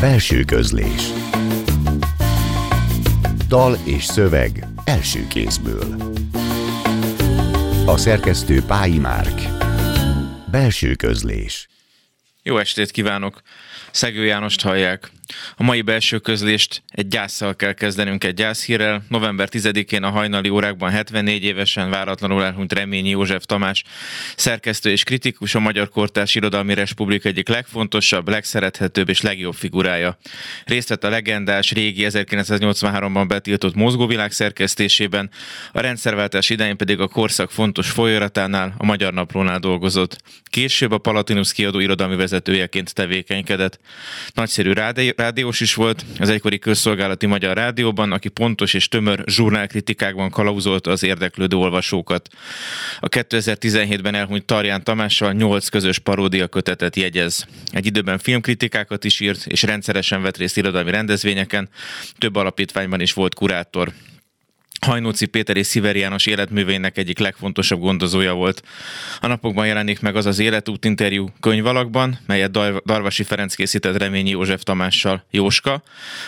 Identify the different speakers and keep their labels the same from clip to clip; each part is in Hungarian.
Speaker 1: Belső közlés Dal és szöveg első kézből A szerkesztő Pályi Márk Belső közlés
Speaker 2: Jó estét kívánok! Szegő Jánost hallják. A mai belső közlést egy gyászsal kell kezdenünk egy gyászhírrel. November 10-én a hajnali órákban 74 évesen váratlanul elhunyt Reményi József Tamás, szerkesztő és kritikus, a Magyar Kortárs Irodalmi Republika egyik legfontosabb, legszerethetőbb és legjobb figurája. Részt vett a legendás, régi 1983-ban betiltott mozgóvilág szerkesztésében, a rendszerváltás idején pedig a korszak fontos folyóratánál, a Magyar Naplónál dolgozott. Később a Palatinus kiadó irodalmi vezetőjeként tevékenykedett. Nagyszerű rádió rádiós is volt, az egykori közszolgálati magyar rádióban, aki pontos és tömör zsurnálkritikákban kalauzolta az érdeklődő olvasókat. A 2017-ben elhunyt Tarján Tamással 8 közös paródia kötetet jegyez. Egy időben filmkritikákat is írt, és rendszeresen vett részt irodalmi rendezvényeken, több alapítványban is volt kurátor. Hajnóci Péter és Sziveri János életművének egyik legfontosabb gondozója volt. A napokban jelenik meg az az életút interjú könyvalakban, melyet Darvasi Ferenc készített Reményi József Tamással Jóska,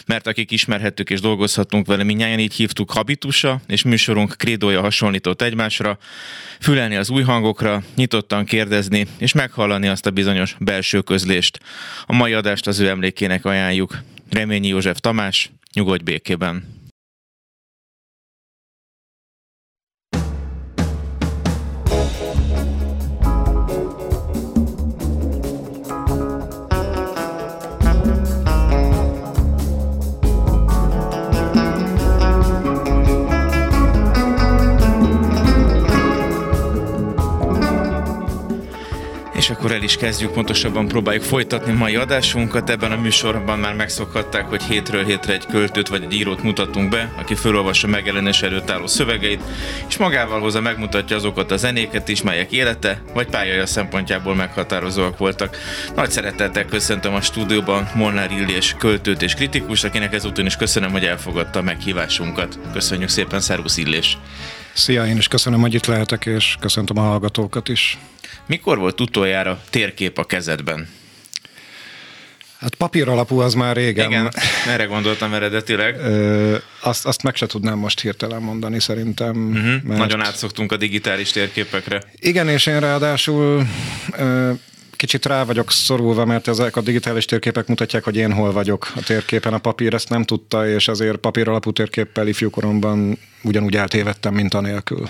Speaker 2: mert akik ismerhettük és dolgozhatunk vele, minnyáján így hívtuk habitusa, és műsorunk krédója hasonlított egymásra, fülelni az új hangokra, nyitottan kérdezni, és meghallani azt a bizonyos belső közlést. A mai adást az ő emlékének ajánljuk. Reményi József Tamás, nyugodj békében! El is kezdjük, pontosabban próbáljuk folytatni mai adásunkat. Ebben a műsorban már megszokhatták, hogy hétről hétre egy költőt vagy egy írót mutatunk be, aki felolvassa megjelenés előtt álló szövegeit, és magával hozza megmutatja azokat a zenéket is, melyek élete vagy pályája szempontjából meghatározóak voltak. Nagy szeretettel köszöntöm a stúdióban Molnár Illés költőt és kritikus, akinek ezúton is köszönöm, hogy elfogadta a meghívásunkat. Köszönjük szépen, Szervusz Illés!
Speaker 3: Szia, én is köszönöm, hogy itt lehetek, és köszöntöm a hallgatókat is.
Speaker 2: Mikor volt utoljára térkép a kezedben?
Speaker 3: Hát papír alapú az már régen.
Speaker 2: Igen, erre gondoltam eredetileg.
Speaker 3: Ö, azt, azt meg se tudnám most hirtelen mondani szerintem. Uh-huh.
Speaker 2: Mert... Nagyon átszoktunk a digitális térképekre.
Speaker 3: Igen, és én ráadásul ö, kicsit rá vagyok szorulva, mert ezek a digitális térképek mutatják, hogy én hol vagyok a térképen. A papír ezt nem tudta, és ezért papír alapú térképpel ifjúkoromban ugyanúgy eltévedtem, mint anélkül.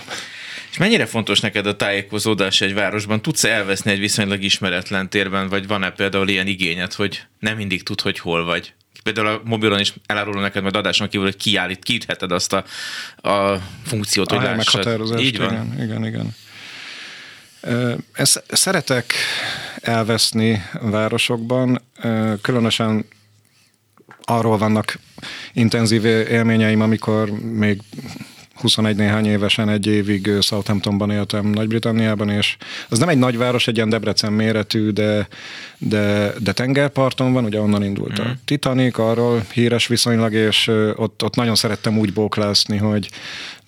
Speaker 2: És mennyire fontos neked a tájékozódás egy városban? Tudsz elveszni egy viszonylag ismeretlen térben, vagy van-e például ilyen igényed, hogy nem mindig tud, hogy hol vagy? Például a mobilon is elárulom neked majd adáson kívül, hogy kiállít, kiütheted azt a, a funkciót, hogy
Speaker 3: a lássad. Így van. Igen, igen, igen. Ezt szeretek elveszni városokban, különösen arról vannak intenzív élményeim, amikor még 21 néhány évesen egy évig Southamptonban éltem Nagy-Britanniában, és az nem egy nagyváros, egy ilyen Debrecen méretű, de, de, de tengerparton van, ugye onnan indult mm. a mhm. Titanic, arról híres viszonylag, és ott, ott nagyon szerettem úgy bóklászni, hogy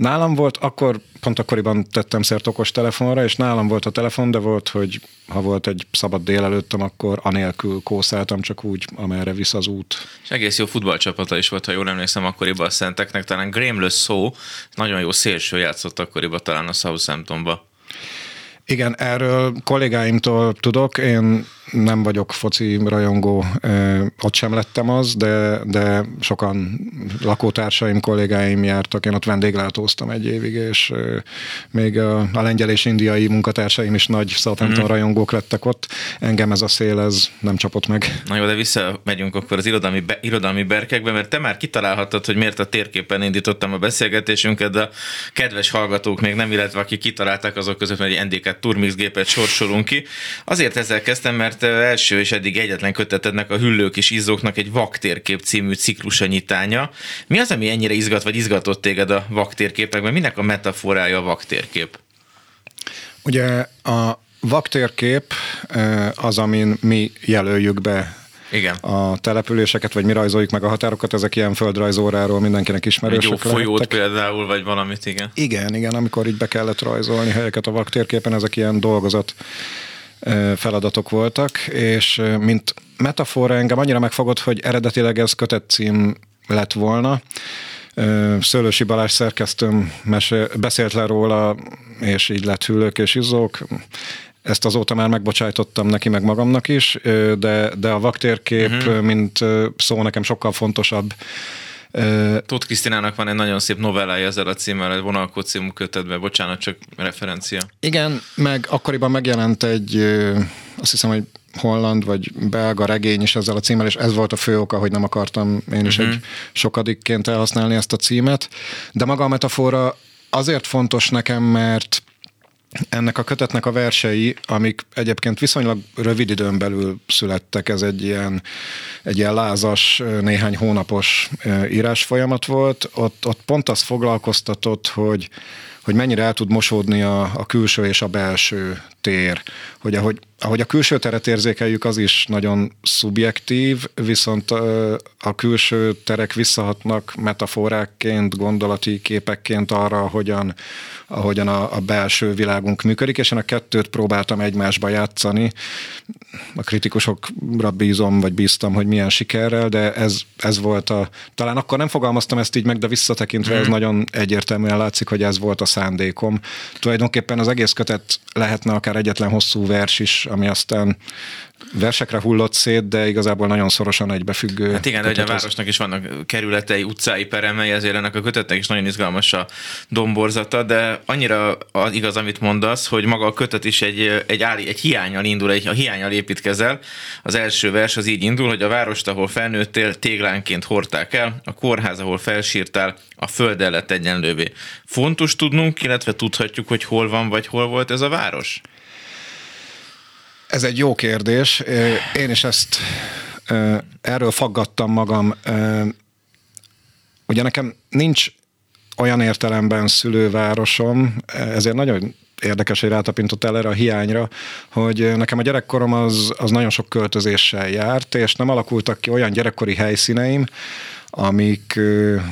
Speaker 3: nálam volt, akkor pont akkoriban tettem szert okos telefonra, és nálam volt a telefon, de volt, hogy ha volt egy szabad délelőttem, akkor anélkül kószáltam, csak úgy, amerre visz az út.
Speaker 2: És egész jó futballcsapata is volt, ha jól emlékszem, akkoriban a Szenteknek, talán Graham Szó, nagyon jó szélső játszott akkoriban talán a Southamptonba.
Speaker 3: Igen, erről kollégáimtól tudok, én nem vagyok foci rajongó, ott sem lettem az, de, de sokan lakótársaim, kollégáim jártak, én ott vendéglátóztam egy évig, és még a, a lengyel és indiai munkatársaim is nagy Southampton mm. rajongók lettek ott. Engem ez a szél, ez nem csapott meg.
Speaker 2: Na jó, de visszamegyünk akkor az irodalmi, be, irodalmi berkekbe, mert te már kitalálhattad, hogy miért a térképen indítottam a beszélgetésünket, de a kedves hallgatók még nem, illetve akik kitalálták azok között, hogy egy NDK Turmix gépet sorsolunk ki. Azért ezzel kezdtem, mert első és eddig egyetlen kötetednek a Hüllők és Izzóknak egy vaktérkép című ciklusa nyitánya. Mi az, ami ennyire izgat vagy izgatott téged a vaktérképekben? Minek a metaforája a vaktérkép?
Speaker 3: Ugye a vaktérkép az, amin mi jelöljük be
Speaker 2: igen.
Speaker 3: a településeket, vagy mi rajzoljuk meg a határokat, ezek ilyen földrajzóráról mindenkinek ismerősek
Speaker 2: Egy jó folyót lehettek. például, vagy valamit, igen.
Speaker 3: Igen, igen, amikor így be kellett rajzolni helyeket a vaktérképen, ezek ilyen dolgozat feladatok voltak, és mint metafora engem annyira megfogott, hogy eredetileg ez kötett cím lett volna. Szőlősi Balázs szerkesztőm mesél, beszélt le róla, és így lett hüllők és izzók. Ezt azóta már megbocsájtottam neki, meg magamnak is, de, de a vaktérkép, uh-huh. mint szó nekem sokkal fontosabb.
Speaker 2: Tóth Krisztinának van egy nagyon szép novellája ezzel a címmel, egy vonalkó című kötetben, bocsánat, csak referencia.
Speaker 3: Igen, meg akkoriban megjelent egy, azt hiszem, hogy holland vagy belga regény is ezzel a címmel, és ez volt a fő oka, hogy nem akartam én is uh-huh. egy sokadikként elhasználni ezt a címet. De maga a metafora azért fontos nekem, mert ennek a kötetnek a versei, amik egyébként viszonylag rövid időn belül születtek, ez egy ilyen, egy ilyen lázas, néhány hónapos írás folyamat volt, ott, ott pont azt foglalkoztatott, hogy, hogy mennyire el tud mosódni a, a külső és a belső tér. Hogy ahogy, ahogy a külső teret érzékeljük, az is nagyon szubjektív, viszont a külső terek visszahatnak metaforákként, gondolati képekként arra, hogyan, ahogyan a, a belső világunk működik, és én a kettőt próbáltam egymásba játszani. A kritikusokra bízom, vagy bíztam, hogy milyen sikerrel, de ez, ez volt a... Talán akkor nem fogalmaztam ezt így meg, de visszatekintve mm. ez mhm. nagyon egyértelműen látszik, hogy ez volt a szándékom. Tulajdonképpen az egész kötet lehetne akár egyetlen hosszú vers is, ami aztán versekre hullott szét, de igazából nagyon szorosan egybefüggő.
Speaker 2: Hát igen, de a városnak is vannak kerületei, utcái, peremei, ezért ennek a kötetnek is nagyon izgalmas a domborzata, de annyira az igaz, amit mondasz, hogy maga a kötet is egy, egy, áll, egy hiányal indul, egy, a hiányal építkezel. Az első vers az így indul, hogy a várost, ahol felnőttél, téglánként hordták el, a kórház, ahol felsírtál, a föld lett egyenlővé. Fontos tudnunk, illetve tudhatjuk, hogy hol van, vagy hol volt ez a város?
Speaker 3: Ez egy jó kérdés. Én is ezt erről faggattam magam. Ugye nekem nincs olyan értelemben szülővárosom, ezért nagyon érdekes, hogy rátapintott el erre a hiányra, hogy nekem a gyerekkorom az, az nagyon sok költözéssel járt, és nem alakultak ki olyan gyerekkori helyszíneim, amik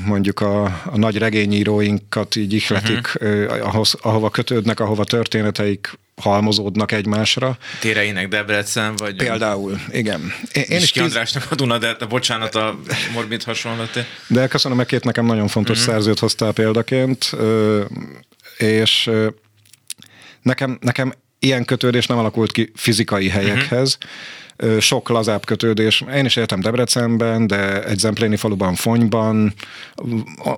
Speaker 3: mondjuk a, a nagy regényíróinkat így ihletik, uh-huh. ahhoz, ahova kötődnek, ahova történeteik halmozódnak egymásra.
Speaker 2: Téreinek Debrecen, vagy...
Speaker 3: Például, igen.
Speaker 2: Én, én is Andrásnak a Dunadelta, bocsánat a morbid hasonlat.
Speaker 3: De köszönöm, mert két nekem nagyon fontos uh-huh. szerzőt hoztál példaként, és nekem, nekem ilyen kötődés nem alakult ki fizikai helyekhez, uh-huh sok lazább kötődés. Én is éltem Debrecenben, de egy Zempléni faluban, Fonyban,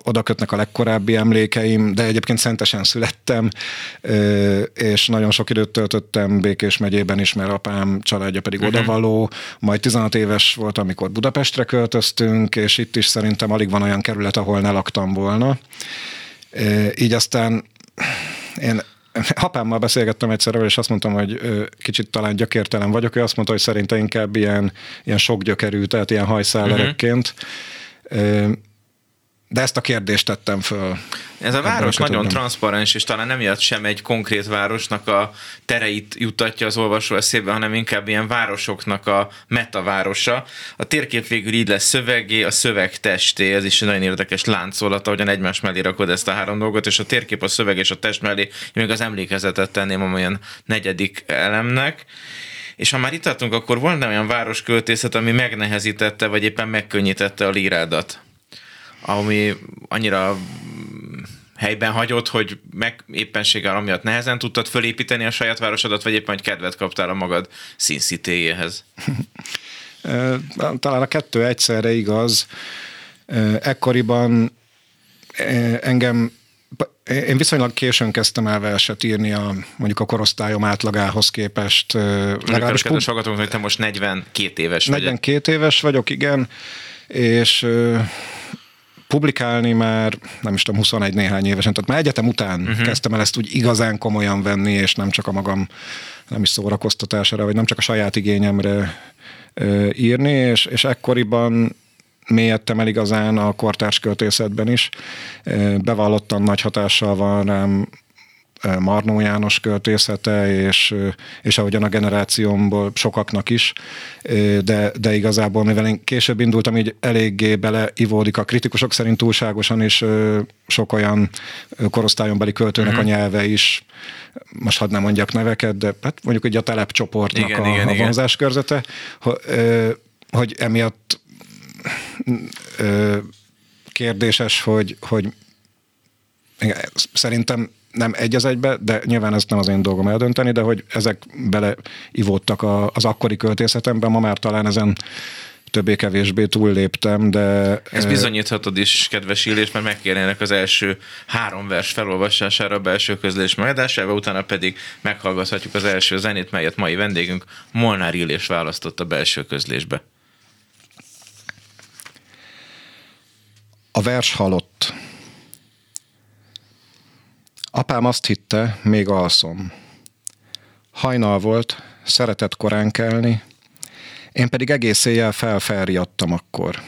Speaker 3: oda kötnek a legkorábbi emlékeim, de egyébként szentesen születtem, és nagyon sok időt töltöttem Békés megyében is, mert apám családja pedig uh-huh. odavaló. Majd 16 éves volt, amikor Budapestre költöztünk, és itt is szerintem alig van olyan kerület, ahol ne laktam volna. Így aztán én apámmal beszélgettem egyszerre, és azt mondtam, hogy kicsit talán gyökértelen vagyok, ő azt mondta, hogy szerinte inkább ilyen, ilyen sok gyökerű, tehát ilyen hajszálerekként. Uh-huh de ezt a kérdést tettem föl.
Speaker 2: Ez a város nagyon transzparens, és talán nem jött sem egy konkrét városnak a tereit juttatja az olvasó eszébe, hanem inkább ilyen városoknak a metavárosa. A térkép végül így lesz szövegé, a szöveg testé, ez is egy nagyon érdekes láncolata, ahogyan egymás mellé rakod ezt a három dolgot, és a térkép, a szöveg és a test mellé, még az emlékezetet tenném amolyan negyedik elemnek. És ha már itt tartunk, akkor volt olyan városköltészet, ami megnehezítette, vagy éppen megkönnyítette a lírádat? Ami annyira helyben hagyott, hogy meg éppenséggel amiatt nehezen tudtad fölépíteni a saját városodat, vagy éppen, hogy kedvet kaptál a magad színszitéjéhez?
Speaker 3: Talán a kettő egyszerre igaz. Ekkoriban engem én viszonylag későn kezdtem el verset írni a, mondjuk a korosztályom átlagához képest.
Speaker 2: Legalábbis pub... hogy te most 42 éves
Speaker 3: vagy. 42 éves vagyok, igen, és publikálni már, nem is tudom, 21 néhány évesen, tehát már egyetem után uh-huh. kezdtem el ezt úgy igazán komolyan venni, és nem csak a magam nem is szórakoztatására, vagy nem csak a saját igényemre ö, írni, és, és ekkoriban mélyedtem el igazán a kortárs költészetben is. Bevallottan nagy hatással van rám Marnó János költészete, és, és ahogyan a generációmból sokaknak is, de, de igazából, mivel én később indultam, így eléggé beleivódik a kritikusok szerint túlságosan, és sok olyan korosztályon beli költőnek uh-huh. a nyelve is, most hadd nem mondjak neveket, de hát mondjuk egy a telepcsoportnak igen, a, igen, a vonzáskörzete, hogy emiatt kérdéses, hogy, hogy szerintem nem egy az egybe, de nyilván ezt nem az én dolgom eldönteni, de hogy ezek beleivódtak az akkori költészetemben, ma már talán ezen többé-kevésbé túlléptem, de...
Speaker 2: Ez bizonyíthatod is, kedves Illés, mert megkérnének az első három vers felolvasására a belső közlés megadásába, utána pedig meghallgathatjuk az első zenét, melyet mai vendégünk Molnár Illés választott a belső közlésbe.
Speaker 3: A vers halott. Apám azt hitte, még alszom. Hajnal volt, szeretett korán kelni, én pedig egész éjjel felfelriadtam akkor.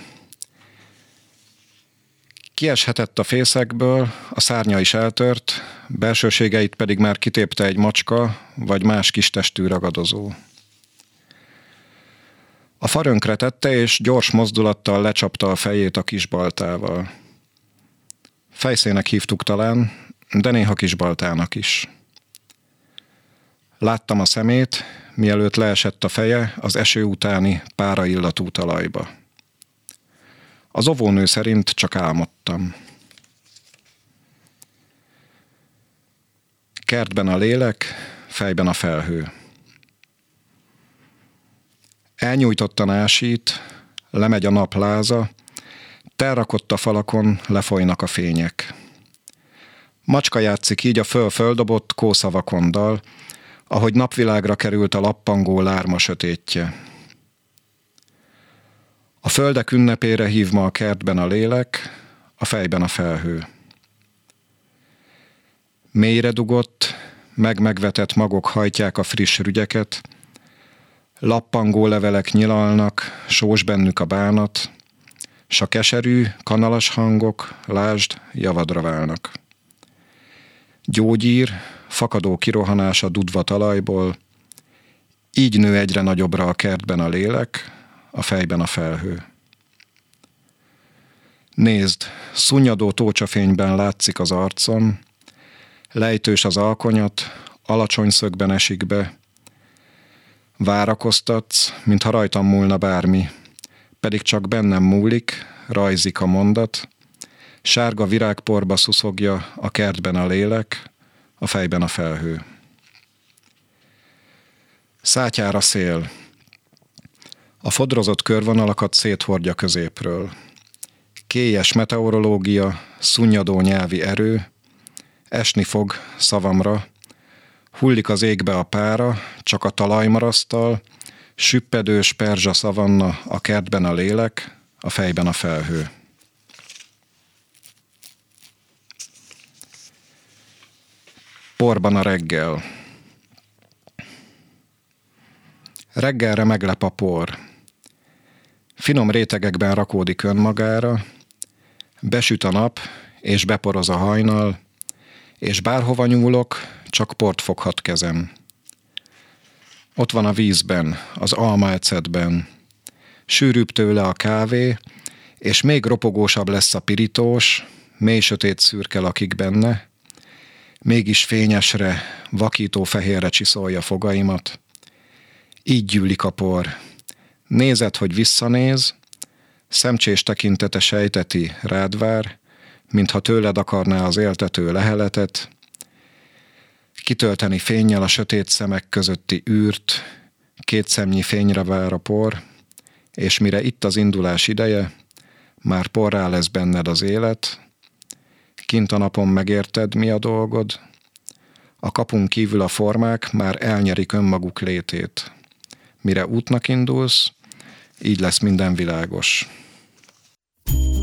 Speaker 3: Kieshetett a fészekből, a szárnya is eltört, belsőségeit pedig már kitépte egy macska, vagy más kis testű ragadozó. A farönkre tette, és gyors mozdulattal lecsapta a fejét a kisbaltával. Fejszének hívtuk talán, de néha kisbaltának is. Láttam a szemét, mielőtt leesett a feje az eső utáni pára illatú talajba. Az ovónő szerint csak álmodtam. Kertben a lélek, fejben a felhő. Elnyújtottan ásít, lemegy a napláza, terrakott a falakon, lefolynak a fények. Macska játszik így a föl-földobott kószavakondal, ahogy napvilágra került a lappangó lárma sötétje. A földek ünnepére hív ma a kertben a lélek, a fejben a felhő. Mélyre dugott, meg-megvetett magok hajtják a friss rügyeket, lappangó levelek nyilalnak, sós bennük a bánat, s a keserű, kanalas hangok, lásd, javadra válnak. Gyógyír, fakadó kirohanás a dudva talajból, így nő egyre nagyobbra a kertben a lélek, a fejben a felhő. Nézd, szunnyadó tócsafényben látszik az arcom, lejtős az alkonyat, alacsony szögben esik be. Várakoztatsz, mintha rajtam múlna bármi, pedig csak bennem múlik, rajzik a mondat, sárga virágporba szuszogja a kertben a lélek, a fejben a felhő. Szátyára szél. A fodrozott körvonalakat széthordja középről. Kélyes meteorológia, szunnyadó nyelvi erő, esni fog szavamra, hullik az égbe a pára, csak a talajmarasztal, süppedős perzsa szavanna, a kertben a lélek, a fejben a felhő. Porban a reggel. Reggelre meglep a por. Finom rétegekben rakódik önmagára, besüt a nap, és beporoz a hajnal, és bárhova nyúlok, csak port foghat kezem. Ott van a vízben, az almaecetben. Sűrűbb tőle a kávé, és még ropogósabb lesz a pirítós, mély sötét szürke lakik benne, mégis fényesre, vakító fehérre csiszolja fogaimat. Így gyűlik a por. Nézed, hogy visszanéz, szemcsés tekintete sejteti, rád vár, mintha tőled akarná az éltető leheletet, kitölteni fényjel a sötét szemek közötti űrt, két szemnyi fényre vár a por, és mire itt az indulás ideje, már porrá lesz benned az élet, Kint a napon megérted, mi a dolgod? A kapun kívül a formák már elnyerik önmaguk létét. Mire útnak indulsz, így lesz minden világos.
Speaker 2: A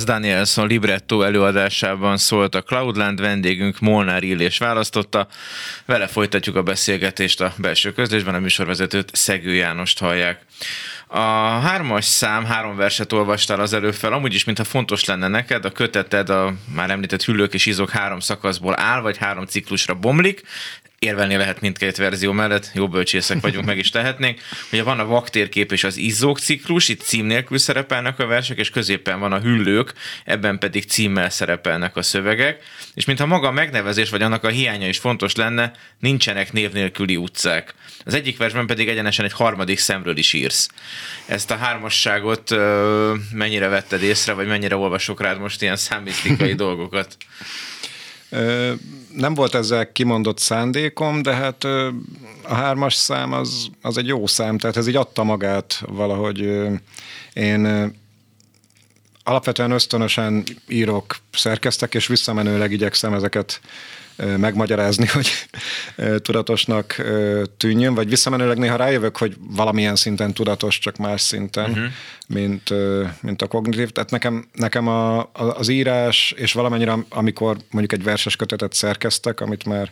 Speaker 2: Lars Danielson libretto előadásában szólt a Cloudland vendégünk Molnár Illés választotta. Vele folytatjuk a beszélgetést a belső közlésben, a műsorvezetőt Szegő Jánost hallják. A hármas szám, három verset olvastál az előbb amúgy is, mintha fontos lenne neked, a köteted a már említett hüllők és izok három szakaszból áll, vagy három ciklusra bomlik, érvelni lehet mindkét verzió mellett, jó bölcsészek vagyunk, meg is tehetnénk. Ugye van a vaktérkép és az izzók ciklus, itt cím nélkül szerepelnek a versek, és középen van a hüllők, ebben pedig címmel szerepelnek a szövegek. És mintha maga a megnevezés vagy annak a hiánya is fontos lenne, nincsenek név nélküli utcák. Az egyik versben pedig egyenesen egy harmadik szemről is írsz. Ezt a hármasságot mennyire vetted észre, vagy mennyire olvasok rád most ilyen számítikai dolgokat?
Speaker 3: Nem volt ezzel kimondott szándékom, de hát a hármas szám az, az egy jó szám, tehát ez így adta magát valahogy. Én alapvetően ösztönösen írok, szerkeztek, és visszamenőleg igyekszem ezeket megmagyarázni, hogy tudatosnak tűnjön, vagy visszamenőleg néha rájövök, hogy valamilyen szinten tudatos, csak más szinten, uh-huh. mint, mint a kognitív. Tehát nekem, nekem a, a, az írás, és valamennyire, amikor mondjuk egy verses kötetet szerkeztek, amit már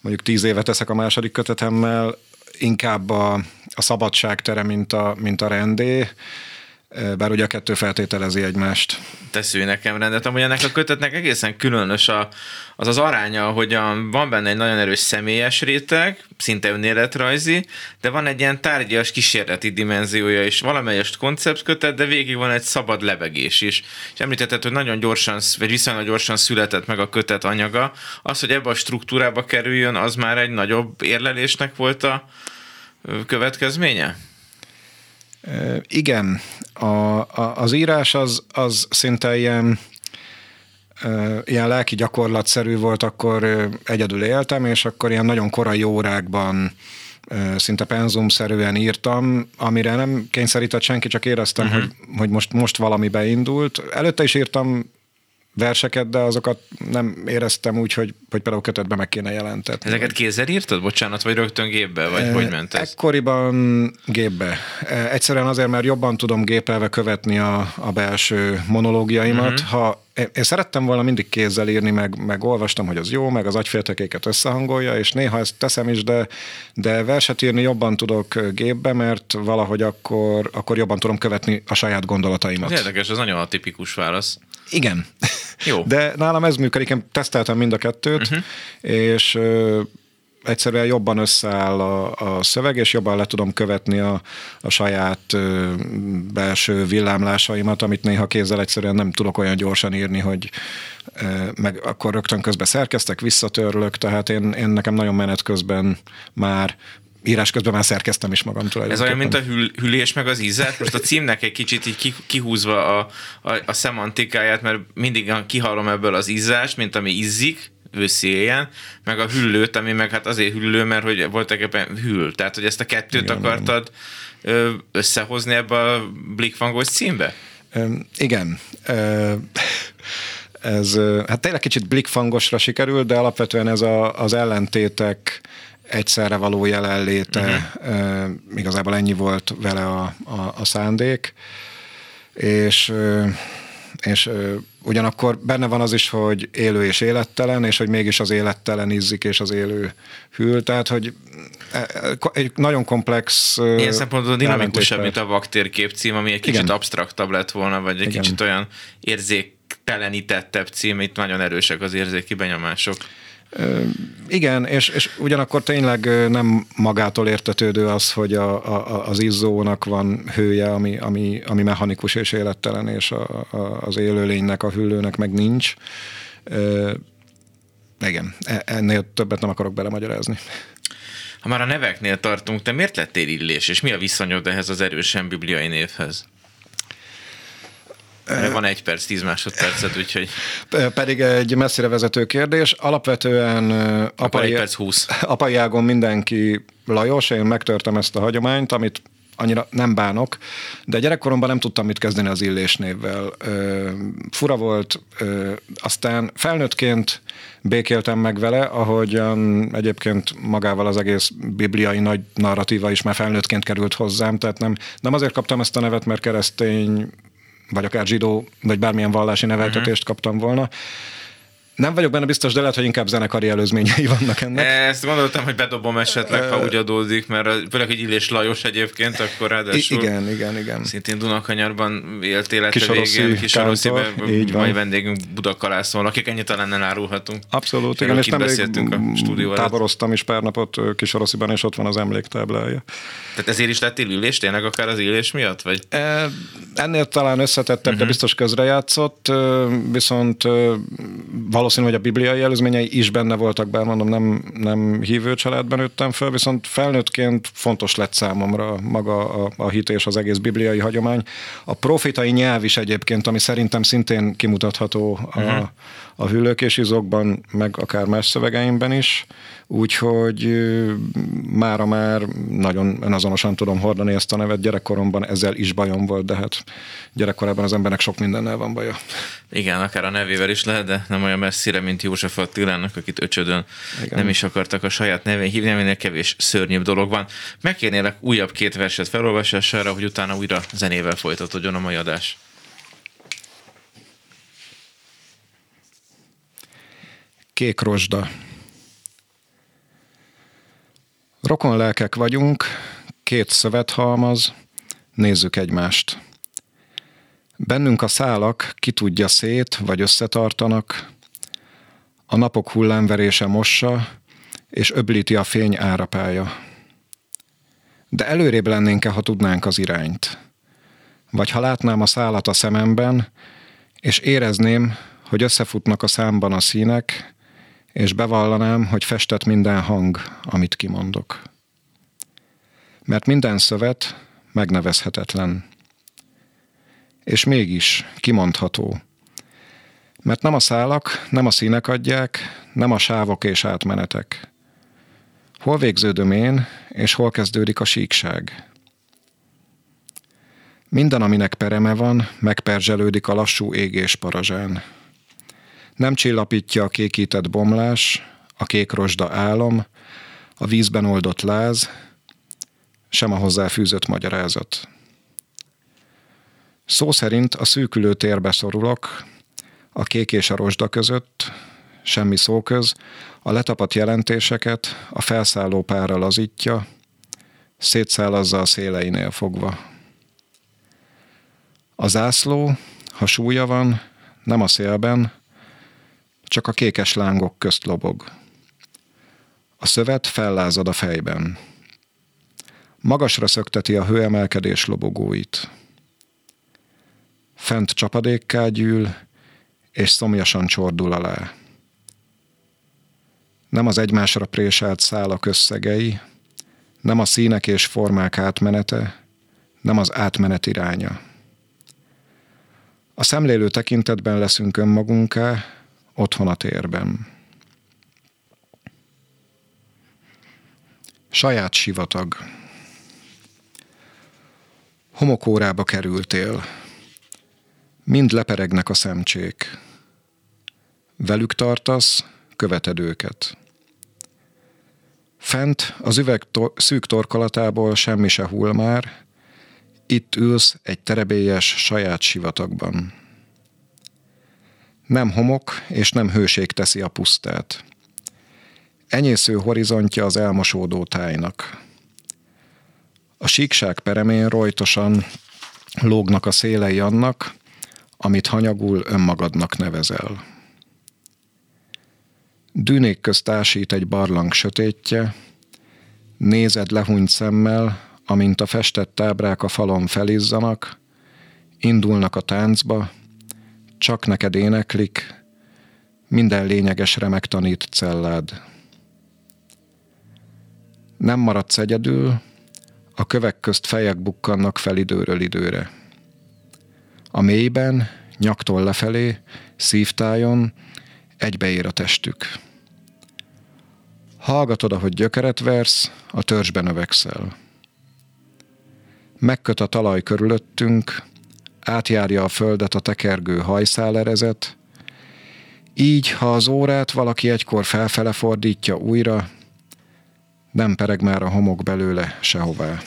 Speaker 3: mondjuk tíz éve teszek a második kötetemmel, inkább a, a szabadság tere, mint a, mint a rendé, bár ugye a kettő feltételezi egymást.
Speaker 2: Tesző nekem rendet. Amúgy ennek a kötetnek egészen különös a, az az aránya, hogy van benne egy nagyon erős személyes réteg, szinte önéletrajzi, de van egy ilyen tárgyas kísérleti dimenziója is, valamelyest konceptkötet, de végig van egy szabad lebegés is. És említetted, hogy nagyon gyorsan, vagy viszonylag gyorsan született meg a kötet anyaga. Az, hogy ebbe a struktúrába kerüljön, az már egy nagyobb érlelésnek volt a következménye?
Speaker 3: Igen, a, a, az írás az, az szinte ilyen, ilyen lelki gyakorlatszerű volt, akkor egyedül éltem, és akkor ilyen nagyon korai órákban szinte penzumszerűen írtam, amire nem kényszerített senki, csak éreztem, uh-huh. hogy, hogy most, most valami beindult. Előtte is írtam verseket, de azokat nem éreztem úgy, hogy, hogy például kötetbe meg kéne jelentetni.
Speaker 2: Ezeket kézzel írtad, bocsánat, vagy rögtön gépbe, vagy e, hogy ment ez?
Speaker 3: Ekkoriban gépbe. Egyszerűen azért, mert jobban tudom gépelve követni a, a belső monológiaimat. Uh-huh. Ha én szerettem volna mindig kézzel írni, meg, meg olvastam, hogy az jó, meg az agyféltekéket összehangolja, és néha ezt teszem is, de, de verset írni jobban tudok gépbe, mert valahogy akkor, akkor jobban tudom követni a saját gondolataimat.
Speaker 2: Ez érdekes, ez nagyon a tipikus válasz.
Speaker 3: Igen. Jó. De nálam ez működik, én teszteltem mind a kettőt, uh-huh. és egyszerűen jobban összeáll a, a szöveg, és jobban le tudom követni a, a saját ö, belső villámlásaimat, amit néha kézzel egyszerűen nem tudok olyan gyorsan írni, hogy ö, meg akkor rögtön közben szerkeztek, visszatörlök, tehát én, én nekem nagyon menet közben már írás közben már szerkeztem is magam
Speaker 2: tulajdonképpen. Ez olyan, mint a hül, hülés meg az ízet. Most a címnek egy kicsit így kihúzva a, a, a szemantikáját, mert mindig kihallom ebből az ízást, mint ami izzik, őszi éjjel, meg a hüllőt, ami meg hát azért hüllő, mert hogy voltak éppen hűl. Tehát, hogy ezt a kettőt igen, akartad igen. összehozni ebbe a Blickfangos címbe?
Speaker 3: Igen. Ez, hát tényleg kicsit blikfangosra sikerült, de alapvetően ez a, az ellentétek egyszerre való jelenléte, uh-huh. igazából ennyi volt vele a, a, a szándék, és és ugyanakkor benne van az is, hogy élő és élettelen, és hogy mégis az élettelen izzik, és az élő hűl, tehát hogy e, e, egy nagyon komplex
Speaker 2: Ilyen szempontból dinamikusabb, mint a vaktérkép cím, ami egy kicsit Igen. absztraktabb lett volna, vagy egy Igen. kicsit olyan érzéktelenítettebb cím, itt nagyon erősek az érzéki benyomások.
Speaker 3: Igen, és, és ugyanakkor tényleg nem magától értetődő az, hogy a, a, az izzónak van hője, ami, ami, ami mechanikus és élettelen, és a, a, az élőlénynek, a hüllőnek meg nincs. Igen, e, ennél többet nem akarok belemagyarázni.
Speaker 2: Ha már a neveknél tartunk, te miért lettél illés, és mi a viszonyod ehhez az erősen bibliai névhez? Van egy perc, tíz másodpercet, úgyhogy...
Speaker 3: Pedig egy messzire vezető kérdés. Alapvetően
Speaker 2: apai, egy perc, húsz.
Speaker 3: apai ágon mindenki Lajos, én megtörtem ezt a hagyományt, amit annyira nem bánok, de gyerekkoromban nem tudtam mit kezdeni az Illés névvel. Ö, fura volt, ö, aztán felnőttként békéltem meg vele, ahogyan egyébként magával az egész bibliai nagy narratíva is már felnőttként került hozzám, tehát nem, nem azért kaptam ezt a nevet, mert keresztény vagy akár zsidó, vagy bármilyen vallási neveltetést uh-huh. kaptam volna. Nem vagyok benne biztos, de lehet, hogy inkább zenekari előzményei vannak ennek.
Speaker 2: Ezt gondoltam, hogy bedobom esetleg, ha úgy adódik, mert főleg, hogy Illés Lajos egyébként, akkor ráadásul
Speaker 3: igen, igen, igen.
Speaker 2: szintén Dunakanyarban élt élete végén, Kisarosziben, mai vendégünk Budakalászon, akik ennyit talán elárulhatunk.
Speaker 3: Abszolút, igen, és beszéltünk a stúdió táboroztam is pár napot Kisarosziban, és ott van az emléktáblája.
Speaker 2: Tehát ezért is lett ülés, tényleg akár az élés miatt? Vagy?
Speaker 3: Ennél talán összetettebb, uh-huh. de mhm. biztos közrejátszott, viszont valószínű, hogy a bibliai előzményei is benne voltak, bár mondom, nem, nem hívő családban nőttem föl, viszont felnőttként fontos lett számomra maga a, a hit és az egész bibliai hagyomány. A profitai nyelv is egyébként, ami szerintem szintén kimutatható uh-huh. a hüllők és izokban, meg akár más szövegeimben is, úgyhogy mára már nagyon önazonosan tudom hordani ezt a nevet. Gyerekkoromban ezzel is bajom volt, de hát gyerekkorában az embernek sok mindennel van baja.
Speaker 2: Igen, akár a nevével is lehet, de nem olyan messzire, mint József Attilának, akit öcsödön Igen. nem is akartak a saját nevén hívni, aminek kevés szörnyűbb dolog van. Megkérnélek újabb két verset felolvasására, hogy utána újra zenével folytatódjon a mai adás.
Speaker 3: Kék rozsda. Rokon lelkek vagyunk, két szövethalmaz, nézzük egymást. Bennünk a szálak ki tudja szét, vagy összetartanak, a napok hullámverése mossa, és öblíti a fény árapája. De előrébb lennénk-e, ha tudnánk az irányt? Vagy ha látnám a szálat a szememben, és érezném, hogy összefutnak a számban a színek, és bevallanám, hogy festett minden hang, amit kimondok. Mert minden szövet megnevezhetetlen. És mégis kimondható. Mert nem a szálak, nem a színek adják, nem a sávok és átmenetek. Hol végződöm én, és hol kezdődik a síkság? Minden, aminek pereme van, megperzselődik a lassú égés parazsán. Nem csillapítja a kékített bomlás, a kék rozsda álom, a vízben oldott láz, sem a hozzáfűzött magyarázat. Szó szerint a szűkülő térbe szorulok, a kék és a rozsda között, semmi szóköz, a letapadt jelentéseket a felszálló pára lazítja, szétszálazza a széleinél fogva. A zászló, ha súlya van, nem a szélben, csak a kékes lángok közt lobog. A szövet fellázad a fejben. Magasra szökteti a hőemelkedés lobogóit. Fent csapadékká gyűl, és szomjasan csordul alá. Nem az egymásra préselt szálak összegei, nem a színek és formák átmenete, nem az átmenet iránya. A szemlélő tekintetben leszünk önmagunká, otthon a térben. Saját sivatag. Homokórába kerültél. Mind leperegnek a szemcsék. Velük tartasz, követed őket. Fent az üveg to- szűk torkolatából semmi se hull már, itt ülsz egy terebélyes saját sivatagban. Nem homok és nem hőség teszi a pusztát. Enyésző horizontja az elmosódó tájnak. A síkság peremén rojtosan lógnak a szélei annak, amit hanyagul önmagadnak nevezel. Dűnék közt ásít egy barlang sötétje, nézed lehúnyt szemmel, amint a festett ábrák a falon felizzanak, indulnak a táncba, csak neked éneklik, minden lényegesre megtanít cellád. Nem maradsz egyedül, a kövek közt fejek bukkannak fel időről időre. A mélyben, nyaktól lefelé, szívtájon egybeér a testük. Hallgatod, ahogy gyökeret versz, a törzsben növekszel. Megköt a talaj körülöttünk, átjárja a földet a tekergő hajszálerezet, így, ha az órát valaki egykor felfele fordítja újra, nem pereg már a homok belőle sehová.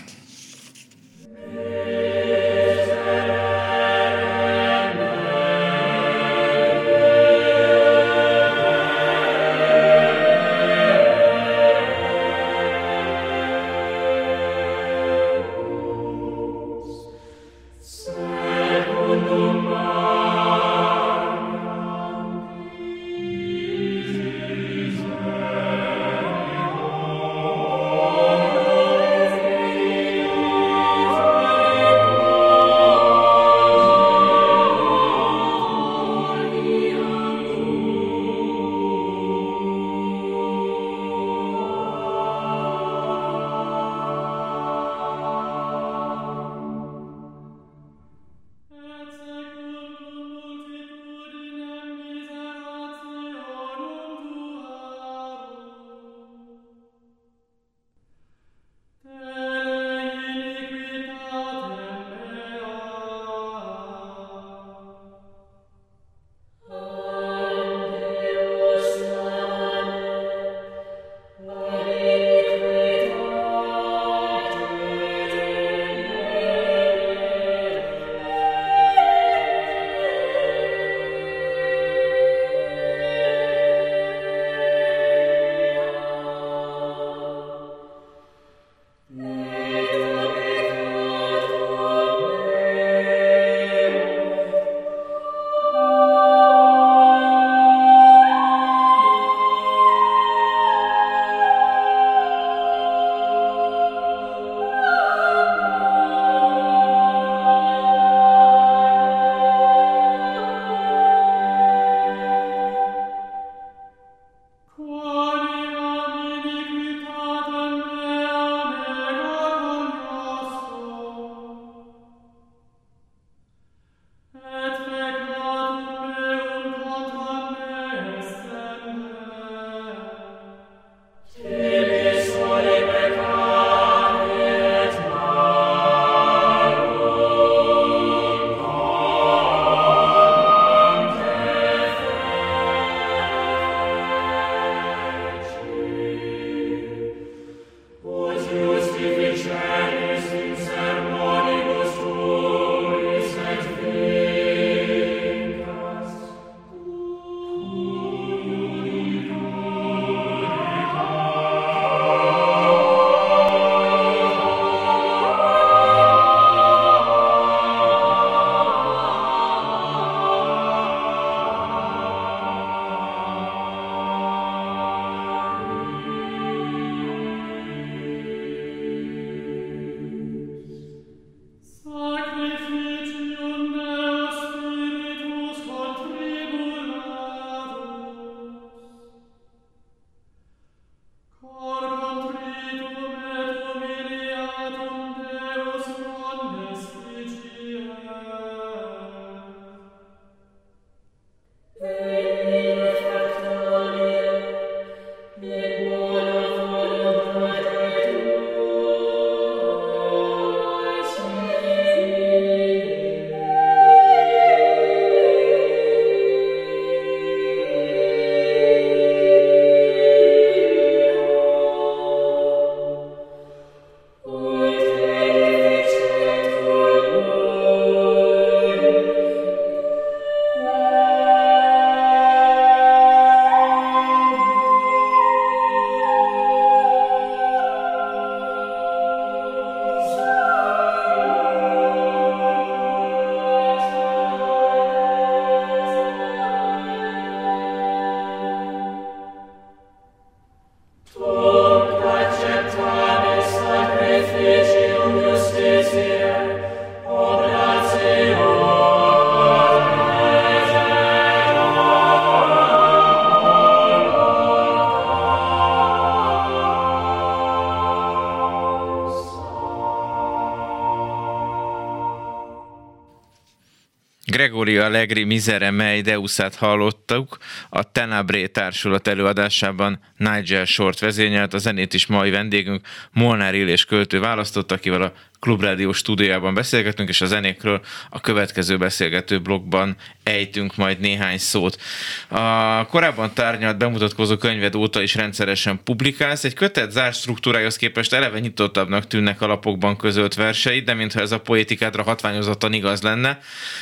Speaker 2: Gregorio Allegri Misere Mei Deusát hallottuk, a Tenabré társulat előadásában Nigel Short vezényelt, a zenét is mai vendégünk Molnár Illés költő választott, akivel a Klubrádió stúdiójában beszélgetünk, és a zenékről a következő beszélgető blogban ejtünk majd néhány szót. A korábban tárgyalt bemutatkozó könyved óta is rendszeresen publikálsz. Egy kötet zárt struktúrájához képest eleve nyitottabbnak tűnnek a lapokban közölt verseit, de mintha ez a poétikádra hatványozottan igaz lenne.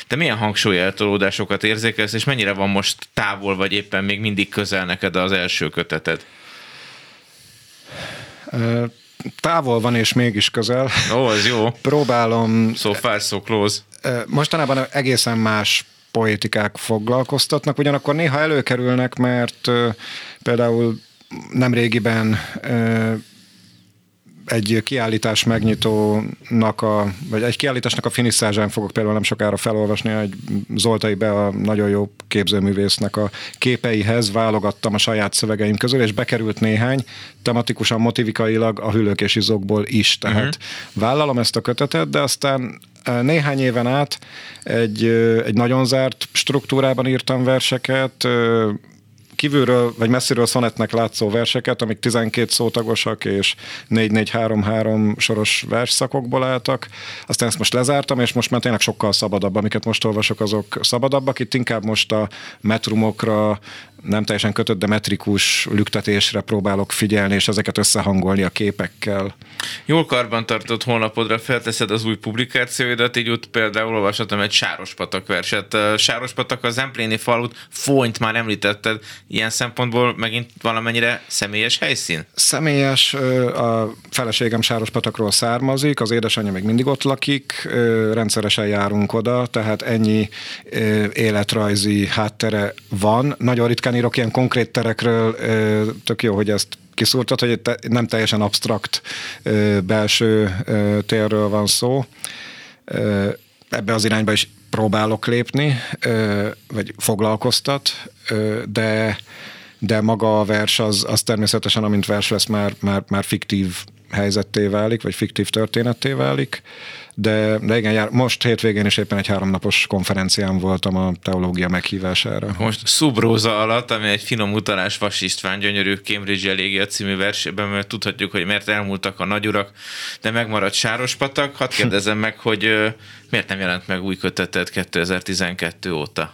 Speaker 2: De milyen hangsúlyeltolódásokat érzékelsz, és mennyire van most távol, vagy éppen még mindig közel neked az első köteted?
Speaker 3: Távol van és mégis közel.
Speaker 2: Ó, ez jó.
Speaker 3: Próbálom...
Speaker 2: So far, so close.
Speaker 3: Mostanában egészen más poétikák foglalkoztatnak, ugyanakkor néha előkerülnek, mert például nemrégiben egy kiállítás megnyitónak a, vagy egy kiállításnak a finiszázsán fogok például nem sokára felolvasni, egy Zoltai Be a nagyon jó képzőművésznek a képeihez válogattam a saját szövegeim közül, és bekerült néhány, tematikusan, motivikailag a hüllők és izokból is. Tehát uh-huh. vállalom ezt a kötetet, de aztán néhány éven át egy, egy nagyon zárt struktúrában írtam verseket, kívülről vagy messziről szonetnek látszó verseket, amik 12 szótagosak és 4-4-3-3 soros versszakokból álltak. Aztán ezt most lezártam, és most már tényleg sokkal szabadabb, amiket most olvasok, azok szabadabbak. Itt inkább most a metrumokra, nem teljesen kötött, de metrikus lüktetésre próbálok figyelni, és ezeket összehangolni a képekkel.
Speaker 2: Jól karban tartott honlapodra felteszed az új publikációidat, így ott például olvashatom egy Sárospatak verset. Sárospatak az Empléni falut, Fonyt már említetted, ilyen szempontból megint valamennyire személyes helyszín?
Speaker 3: Személyes, a feleségem Sárospatakról származik, az édesanyja még mindig ott lakik, rendszeresen járunk oda, tehát ennyi életrajzi háttere van. Nagyon ritkán ritkán írok ilyen konkrét terekről, tök jó, hogy ezt kiszúrtad, hogy nem teljesen absztrakt belső térről van szó. Ebbe az irányba is próbálok lépni, vagy foglalkoztat, de, de maga a vers az, az természetesen, amint vers lesz, már, már, már fiktív helyzetté válik, vagy fiktív történetté válik de, de igen, jár, most hétvégén is éppen egy háromnapos konferencián voltam a teológia meghívására.
Speaker 2: Most Szubróza alatt, ami egy finom utalás Vas István gyönyörű Cambridge Elégia című versében, mert tudhatjuk, hogy miért elmúltak a nagyurak, de megmaradt Sárospatak. Hadd kérdezem meg, hogy miért nem jelent meg új kötetet 2012 óta?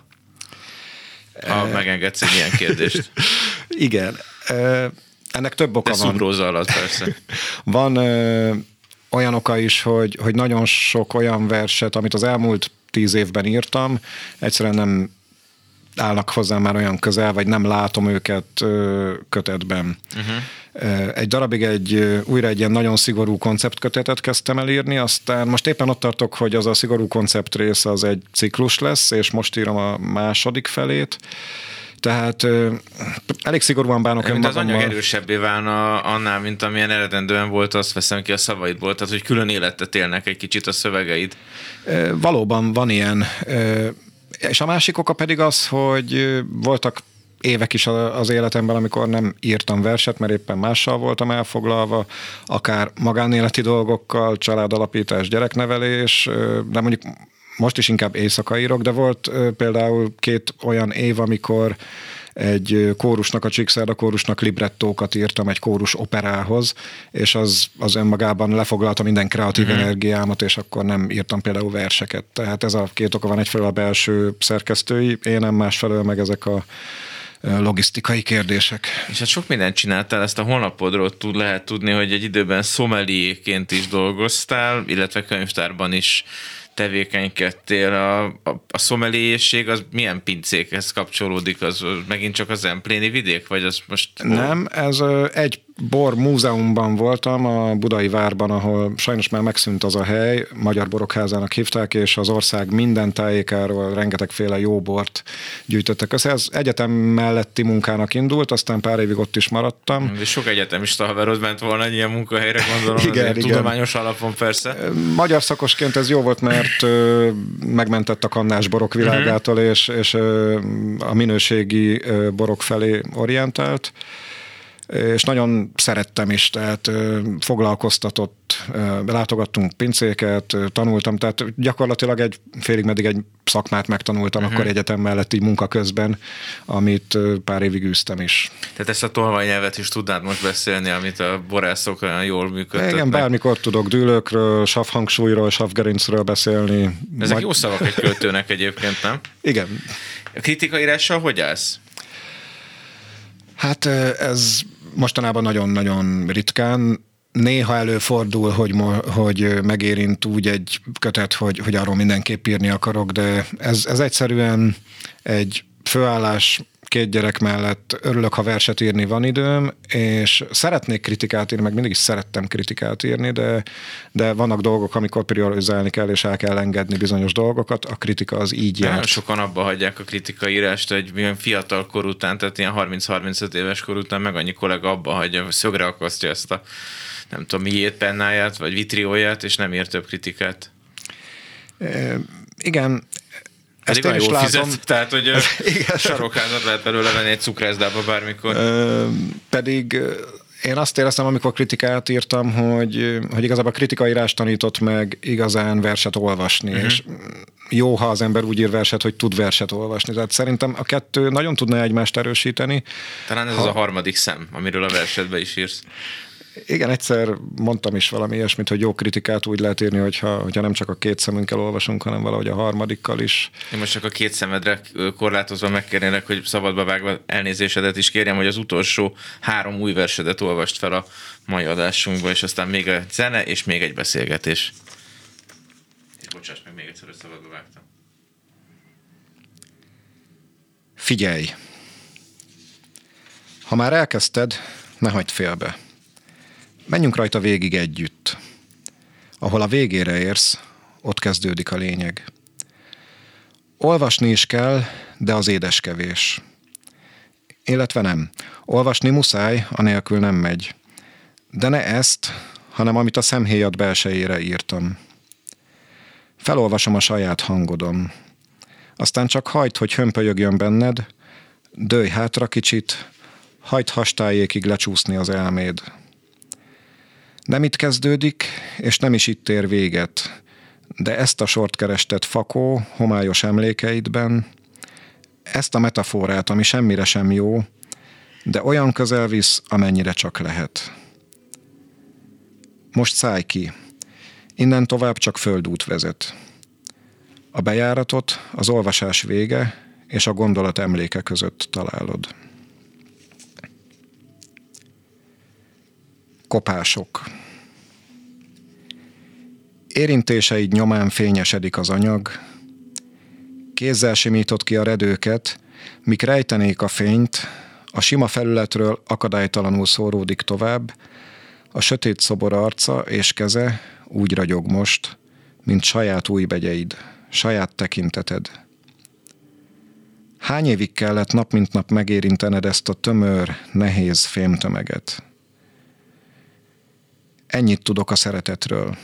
Speaker 2: Ha e... megengedsz egy ilyen kérdést.
Speaker 3: Igen. Ennek több oka
Speaker 2: De
Speaker 3: van.
Speaker 2: Alatt persze.
Speaker 3: van olyan oka is, hogy, hogy nagyon sok olyan verset, amit az elmúlt tíz évben írtam, egyszerűen nem állnak hozzá már olyan közel, vagy nem látom őket kötetben. Uh-huh. Egy darabig egy, újra egy ilyen nagyon szigorú konceptkötetet kezdtem el írni, aztán most éppen ott tartok, hogy az a szigorú koncept rész az egy ciklus lesz, és most írom a második felét, tehát elég szigorúan bánok
Speaker 2: Mint az anyag erősebbé válna annál, mint amilyen eredendően volt, azt veszem ki a szavaidból, tehát hogy külön életet élnek egy kicsit a szövegeid.
Speaker 3: Valóban van ilyen. És a másik oka pedig az, hogy voltak évek is az életemben, amikor nem írtam verset, mert éppen mással voltam elfoglalva, akár magánéleti dolgokkal, családalapítás, gyereknevelés, de mondjuk most is inkább éjszaka írok, de volt például két olyan év, amikor egy kórusnak, a Csíkszerda kórusnak librettókat írtam egy kórus operához, és az, az önmagában lefoglalta minden kreatív mm-hmm. energiámat, és akkor nem írtam például verseket. Tehát ez a két oka van, egyfelől a belső szerkesztői, én nem másfelől meg ezek a logisztikai kérdések.
Speaker 2: És hát sok mindent csináltál, ezt a honlapodról tud, lehet tudni, hogy egy időben szomeliéként is dolgoztál, illetve könyvtárban is tevékenykedtél, a, a, a szomeliészség az milyen pincékhez kapcsolódik? Az, az megint csak az empléni vidék, vagy az most...
Speaker 3: Nem, ez egy bor múzeumban voltam, a Budai Várban, ahol sajnos már megszűnt az a hely, Magyar Borokházának hívták, és az ország minden tájékáról rengetegféle jó bort gyűjtöttek össze. Ez egyetem melletti munkának indult, aztán pár évig ott is maradtam.
Speaker 2: De sok egyetemista haverod ment volna egy ilyen munkahelyre, gondolom, igen, igen. tudományos alapon persze.
Speaker 3: Magyar szakosként ez jó volt, mert megmentett a kannás borok világától, uh-huh. és, és a minőségi borok felé orientált és nagyon szerettem is, tehát foglalkoztatott, látogattunk pincéket, tanultam, tehát gyakorlatilag egy félig meddig egy szakmát megtanultam uh-huh. akkor egyetem mellett így munka közben, amit pár évig űztem is.
Speaker 2: Tehát ezt a tolvaj nyelvet is tudnád most beszélni, amit a borászok olyan jól működtetnek?
Speaker 3: Igen, bármikor tudok dűlőkről, savhangsúlyról, savgerincről beszélni.
Speaker 2: Ezek Majd... jó szavak egy költőnek egyébként, nem?
Speaker 3: Igen.
Speaker 2: A kritikaírással hogy állsz?
Speaker 3: Hát ez mostanában nagyon-nagyon ritkán. Néha előfordul, hogy, hogy megérint úgy egy kötet, hogy, hogy arról mindenképp írni akarok, de ez, ez egyszerűen egy főállás két gyerek mellett örülök, ha verset írni van időm, és szeretnék kritikát írni, meg mindig is szerettem kritikát írni, de, de vannak dolgok, amikor priorizálni kell, és el kell engedni bizonyos dolgokat. A kritika az így jár.
Speaker 2: sokan abba hagyják a kritikaírást, hogy milyen fiatal kor után, tehát ilyen 30-35 éves kor után meg annyi kollega abba hagyja, szögre akasztja ezt a nem tudom, miét pennáját, vagy vitrióját, és nem ír több kritikát.
Speaker 3: E, igen,
Speaker 2: ezt én is látom. Fizet, tehát, hogy igen. sarokházat lehet belőle venni egy cukrászdába bármikor.
Speaker 3: Ö, pedig én azt éreztem, amikor kritikát írtam, hogy, hogy igazából a kritikaírás tanított meg igazán verset olvasni, uh-huh. és jó, ha az ember úgy ír verset, hogy tud verset olvasni. Tehát szerintem a kettő nagyon tudna egymást erősíteni.
Speaker 2: Talán ez ha... az a harmadik szem, amiről a versetbe is írsz.
Speaker 3: Igen, egyszer mondtam is valami ilyesmit, hogy jó kritikát úgy lehet írni, hogyha, hogyha nem csak a két szemünkkel olvasunk, hanem valahogy a harmadikkal is.
Speaker 2: Én most csak a két szemedre korlátozva megkérnélek, hogy szabadba vágva elnézésedet is kérjem, hogy az utolsó három új versedet olvast fel a mai adásunkba, és aztán még a zene, és még egy beszélgetés. És bocsáss meg még egyszer, hogy szabadba vágtam.
Speaker 3: Figyelj! Ha már elkezdted, ne hagyd félbe. Menjünk rajta végig együtt. Ahol a végére érsz, ott kezdődik a lényeg. Olvasni is kell, de az édes kevés. Illetve nem. Olvasni muszáj, anélkül nem megy. De ne ezt, hanem amit a szemhéjad belsejére írtam. Felolvasom a saját hangodon. Aztán csak hagyd, hogy hömpölyögjön benned, dőj hátra kicsit, hagyd hastájékig lecsúszni az elméd. Nem itt kezdődik, és nem is itt ér véget, de ezt a sort kerestet fakó, homályos emlékeidben, ezt a metaforát, ami semmire sem jó, de olyan közel visz, amennyire csak lehet. Most szállj ki. Innen tovább csak földút vezet. A bejáratot az olvasás vége és a gondolat emléke között találod. Kopások. Érintéseid nyomán fényesedik az anyag, kézzel simított ki a redőket, mik rejtenék a fényt, a sima felületről akadálytalanul szóródik tovább, a sötét szobor arca és keze úgy ragyog most, mint saját új begyeid, saját tekinteted. Hány évig kellett nap mint nap megérintened ezt a tömör, nehéz fémtömeget? Ennyit tudok a szeretetről.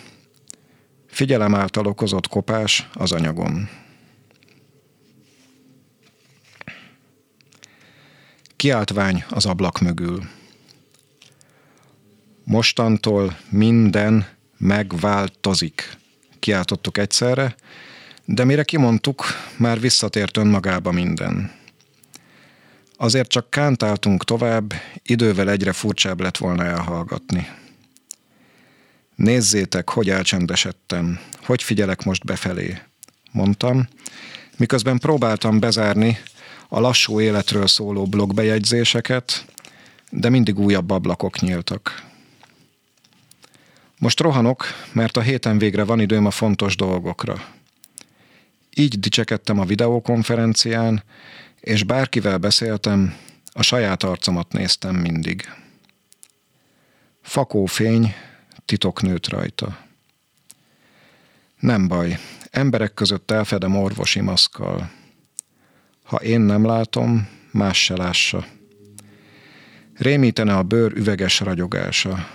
Speaker 3: Figyelem által okozott kopás az anyagon. Kiáltvány az ablak mögül. Mostantól minden megváltozik. Kiáltottuk egyszerre, de mire kimondtuk, már visszatért önmagába minden. Azért csak kántáltunk tovább, idővel egyre furcsább lett volna elhallgatni. Nézzétek, hogy elcsendesedtem, hogy figyelek most befelé, mondtam, miközben próbáltam bezárni a lassú életről szóló blogbejegyzéseket, de mindig újabb ablakok nyíltak. Most rohanok, mert a héten végre van időm a fontos dolgokra. Így dicsekedtem a videókonferencián, és bárkivel beszéltem, a saját arcomat néztem mindig. Fakó fény, titok nőtt rajta. Nem baj, emberek között elfedem orvosi maszkkal. Ha én nem látom, más se lássa. Rémítene a bőr üveges ragyogása.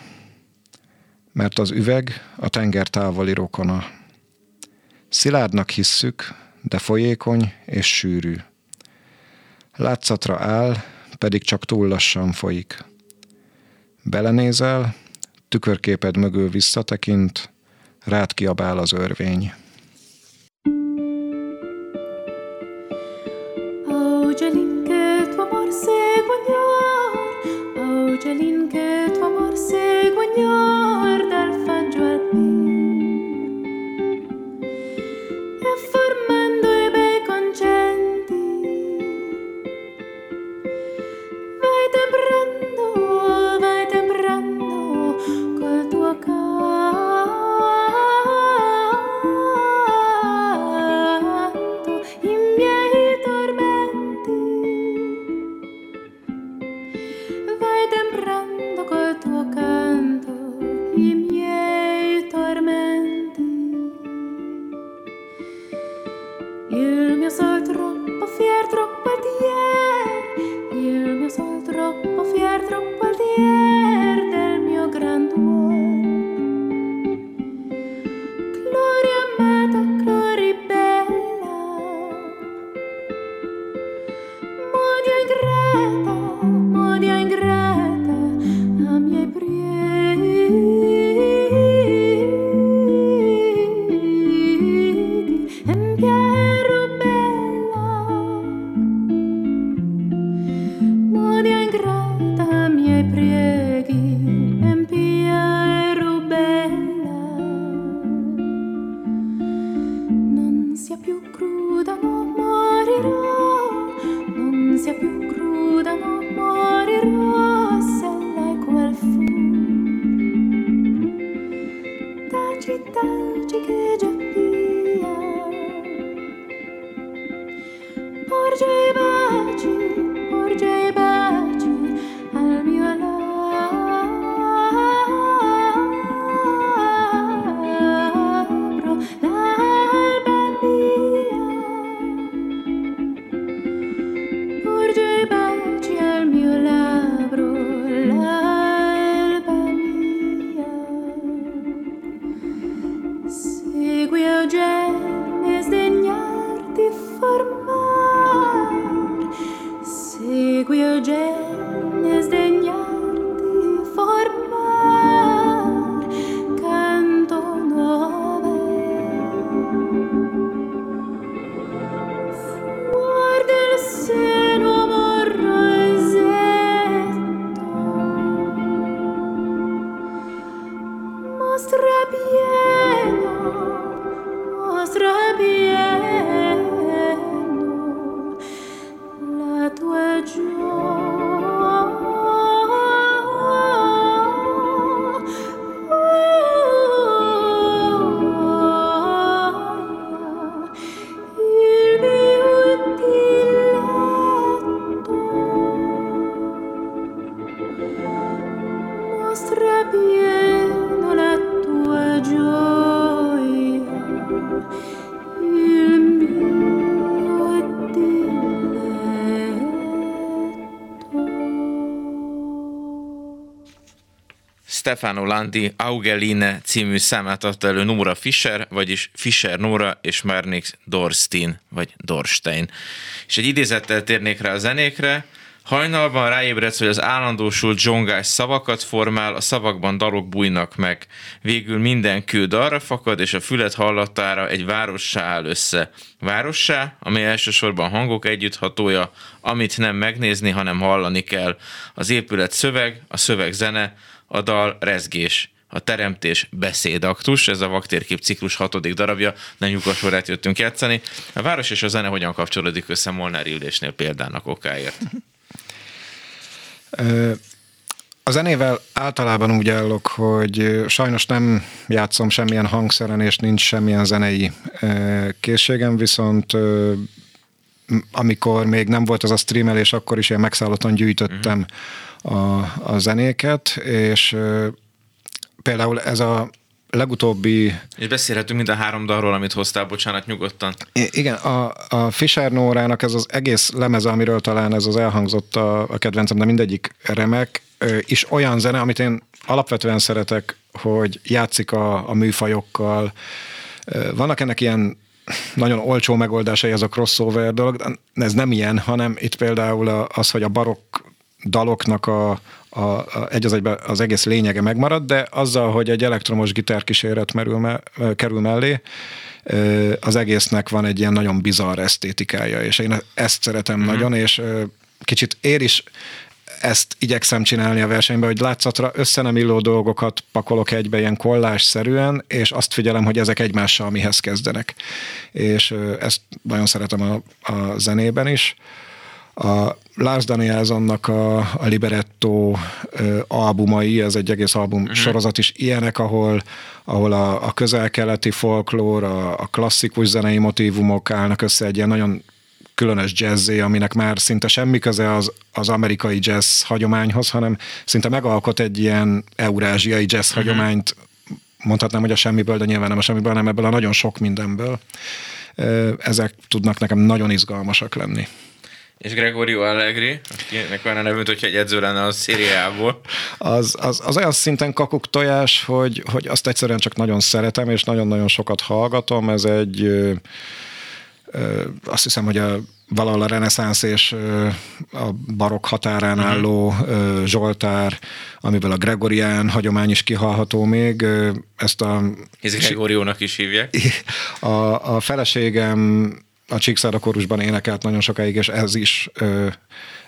Speaker 3: Mert az üveg a tenger távoli rokona. Szilárdnak hisszük, de folyékony és sűrű. Látszatra áll, pedig csak túl lassan folyik. Belenézel, tükörképed mögül visszatekint, rád kiabál az örvény. strapieno, o strapieno.
Speaker 2: Stefano Landi Augeline című számát adta elő Nora Fischer, vagyis Fischer Nora és Marnix Dorstein, vagy Dorstein. És egy idézettel térnék rá a zenékre, Hajnalban ráébredsz, hogy az állandósult zsongás szavakat formál, a szavakban dalok bújnak meg. Végül minden kő arra fakad, és a fület hallatára egy várossá áll össze. Várossá, amely elsősorban hangok együtthatója, amit nem megnézni, hanem hallani kell. Az épület szöveg, a szöveg zene, a dal rezgés a teremtés beszédaktus, ez a vaktérkép ciklus hatodik darabja, nem nyugasorát jöttünk játszani. A város és a zene hogyan kapcsolódik össze Molnári ülésnél példának okáért?
Speaker 3: A zenével általában úgy állok, hogy sajnos nem játszom semmilyen hangszeren, és nincs semmilyen zenei készségem, viszont amikor még nem volt az a streamelés, akkor is én megszállottan gyűjtöttem a, a zenéket, és például ez a legutóbbi...
Speaker 2: És beszélhetünk mind a három dalról, amit hoztál, bocsánat, nyugodtan.
Speaker 3: I- igen, a, a Fischer Nórának ez az egész lemez, amiről talán ez az elhangzott a, a kedvencem, de mindegyik remek, is olyan zene, amit én alapvetően szeretek, hogy játszik a, a műfajokkal. Vannak ennek ilyen nagyon olcsó megoldásai, ez a crossover dolog, de ez nem ilyen, hanem itt például az, hogy a barokk daloknak a, a, a, egy az egyben az egész lényege megmarad, de azzal, hogy egy elektromos gitárkíséret merül me, kerül mellé, az egésznek van egy ilyen nagyon bizarr esztétikája, és én ezt szeretem mm-hmm. nagyon, és kicsit ér is ezt igyekszem csinálni a versenyben, hogy látszatra össze nem illó dolgokat pakolok egybe ilyen kollásszerűen, és azt figyelem, hogy ezek egymással mihez kezdenek. És ezt nagyon szeretem a, a zenében is. A Lars Danielsonnak a, a Liberetto albumai, ez egy egész album uh-huh. sorozat is ilyenek, ahol, ahol a, a közel-keleti folklór, a, a klasszikus zenei motívumok állnak össze egy ilyen nagyon különös jazzé, aminek már szinte semmi köze az, az amerikai jazz hagyományhoz, hanem szinte megalkot egy ilyen eurázsiai jazz uh-huh. hagyományt, mondhatnám, hogy a semmiből, de nyilván nem a semmiből, hanem ebből a nagyon sok mindenből ezek tudnak nekem nagyon izgalmasak lenni.
Speaker 2: És Gregorio Allegri, akinek olyan a nevű, hogyha egy edző lenne a szériából.
Speaker 3: Az, az, az olyan szinten kakuk tojás, hogy, hogy azt egyszerűen csak nagyon szeretem, és nagyon-nagyon sokat hallgatom. Ez egy, azt hiszem, hogy a valahol a reneszánsz és a barok határán uh-huh. álló Zsoltár, amiből a Gregorián hagyomány is kihalható még. Ezt a...
Speaker 2: Ez Gregoriónak is hívják.
Speaker 3: A, a feleségem a Csíkszára kórusban énekelt nagyon sokáig, és ez is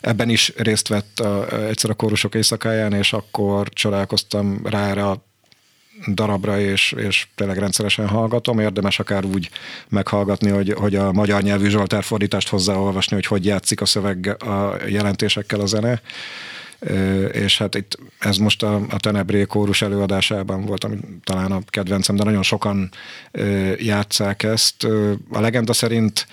Speaker 3: ebben is részt vett a, egyszer a kórusok éjszakáján, és akkor csodálkoztam rá erre a darabra, és, és tényleg rendszeresen hallgatom. Érdemes akár úgy meghallgatni, hogy, hogy a magyar nyelvű Zsoltár fordítást hozzáolvasni, hogy hogy játszik a szöveg a jelentésekkel a zene és hát itt ez most a, a Tenebré kórus előadásában volt, ami talán a kedvencem, de nagyon sokan játszák ezt. A legenda szerint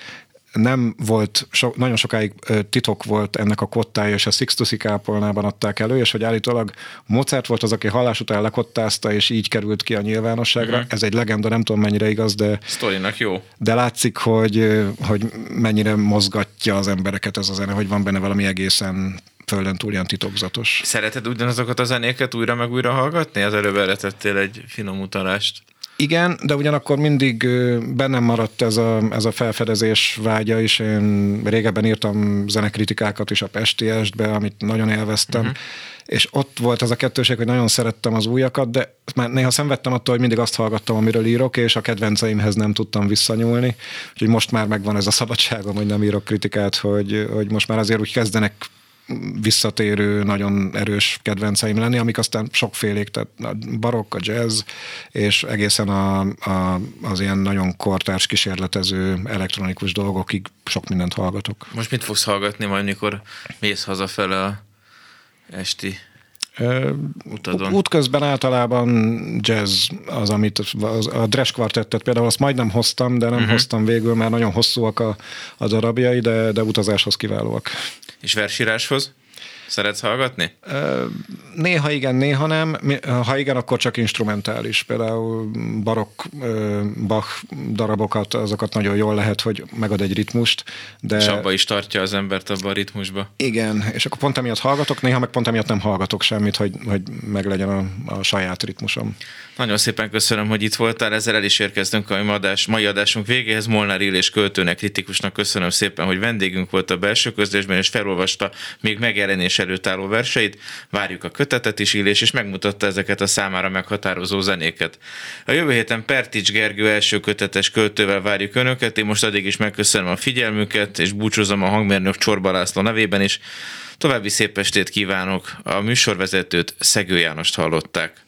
Speaker 3: nem volt, so, nagyon sokáig titok volt ennek a kottája, és a Sixtusi kápolnában adták elő, és hogy állítólag Mozart volt az, aki hallás után lekottázta, és így került ki a nyilvánosságra. Uh-huh. Ez egy legenda, nem tudom mennyire igaz, de...
Speaker 2: Sztorinak jó.
Speaker 3: De látszik, hogy, hogy mennyire mozgatja az embereket ez a zene, hogy van benne valami egészen földön túl ilyen titokzatos.
Speaker 2: Szereted ugyanazokat a zenéket újra meg újra hallgatni? Az előbb eletettél egy finom utalást.
Speaker 3: Igen, de ugyanakkor mindig bennem maradt ez a, ez a felfedezés vágya is. Én régebben írtam zenekritikákat is a Pestiestbe, amit nagyon élveztem, uh-huh. és ott volt az a kettőség, hogy nagyon szerettem az újakat, de már néha szenvedtem attól, hogy mindig azt hallgattam, amiről írok, és a kedvenceimhez nem tudtam visszanyúlni. Úgyhogy most már megvan ez a szabadságom, hogy nem írok kritikát, hogy, hogy most már azért úgy kezdenek visszatérő, nagyon erős kedvenceim lenni, amik aztán sokfélék, tehát a barokk, a jazz, és egészen a, a, az ilyen nagyon kortárs kísérletező elektronikus dolgokig sok mindent hallgatok.
Speaker 2: Most mit fogsz hallgatni majd, mikor mész hazafele a esti
Speaker 3: utadon? Útközben általában jazz az, amit az, a Dresch kvartettet például azt majdnem hoztam, de nem uh-huh. hoztam végül, mert nagyon hosszúak a, a darabjai, de, de utazáshoz kiválóak.
Speaker 2: És versíráshoz? Szeretsz hallgatni?
Speaker 3: Néha igen, néha nem. Ha igen, akkor csak instrumentális. Például barokk Bach darabokat, azokat nagyon jól lehet, hogy megad egy ritmust. De...
Speaker 2: És abba is tartja az embert abba a ritmusba.
Speaker 3: Igen, és akkor pont emiatt hallgatok, néha meg pont emiatt nem hallgatok semmit, hogy, hogy meglegyen a, a saját ritmusom.
Speaker 2: Nagyon szépen köszönöm, hogy itt voltál, ezzel el is érkeztünk a mai, adás, mai adásunk végéhez. Molnár és költőnek, kritikusnak köszönöm szépen, hogy vendégünk volt a belső közlésben, és felolvasta még megjelenés előtt álló verseit. Várjuk a kötetet is, Illés, és megmutatta ezeket a számára meghatározó zenéket. A jövő héten Pertics Gergő első kötetes költővel várjuk Önöket. Én most addig is megköszönöm a figyelmüket, és búcsúzom a hangmérnök Csorba László nevében is. További szép estét kívánok! A műsorvezetőt Szegő Jánost hallották.